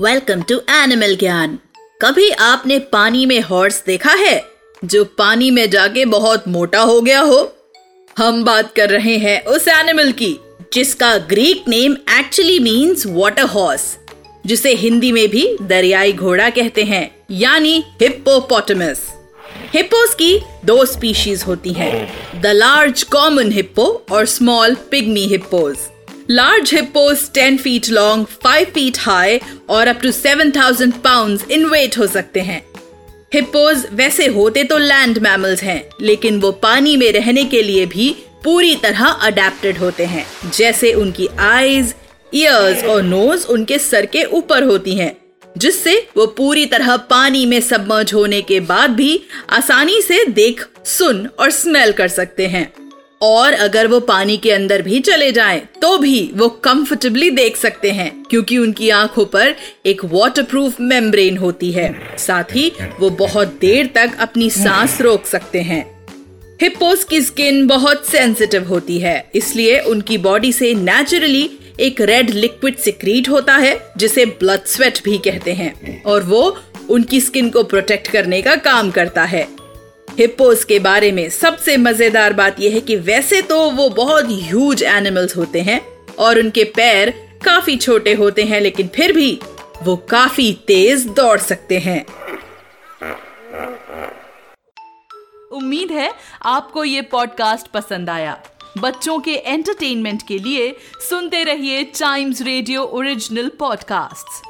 Welcome to animal ज्ञान कभी आपने पानी में हॉर्स देखा है? जो पानी में जाके बहुत मोटा हो गया हो? हम बात कर रहे हैं उस एनिमल की, जिसका Greek name actually means water horse जिसे हिंदी में भी दरियाई घोड़ा कहते हैं, यानी हिप्पोपोटामस हिप्पोस की दो स्पीशीज होती हैं द लार्ज कॉमन हिप्पो और small pygmy hippos large hippos 10 feet long 5 feet high और up to 7000 pounds in weight हो सकते हैं। हिप्पोज वैसे होते तो लैंड मैमल्स हैं, लेकिन वो पानी में रहने के लिए भी पूरी तरह अडेप्टेड होते हैं। जैसे उनकी आईज ईयर्स और नोज़ उनके सर के ऊपर होती हैं, जिससे वो पूरी तरह पानी में सबमर्ज होने के बाद भी आसानी से देख, सुन और स्मेल कर सकते हैं। और अगर वो पानी के अंदर भी चले जाएँ, तो भी वो कंफर्टेबली देख सकते हैं क्योंकि उनकी आँखों पर एक वाटरप्रूफ मेम्ब्रेन होती है। साथ ही वो बहुत देर तक अपनी सांस रोक सकते हैं। हिप्पोस की स्किन बहुत सेंसिटिव होती है इसलिए उनकी बॉडी से नेचुरली एक रेड लिक्विड सिक्रीट होता है जिसे ब्लड स्वेट भी कहते हैं। और वो उनकी स्किन को प्रोटेक्ट करने का काम करता है। हिप्पोस के बारे में सबसे मज़ेदार बात यह है कि वैसे तो वो बहुत ह्यूज एनिमल्स होते हैं और उनके पैर काफ़ी छोटे होते हैं, लेकिन फिर भी वो काफ़ी तेज दौड़ सकते हैं। उम्मीद है आपको ये पॉडकास्ट पसंद आया। बच्चों के एंटरटेनमेंट के लिए सुनते रहिए टाइम्स रेडियो ओरिजिनल पॉडकास्ट्स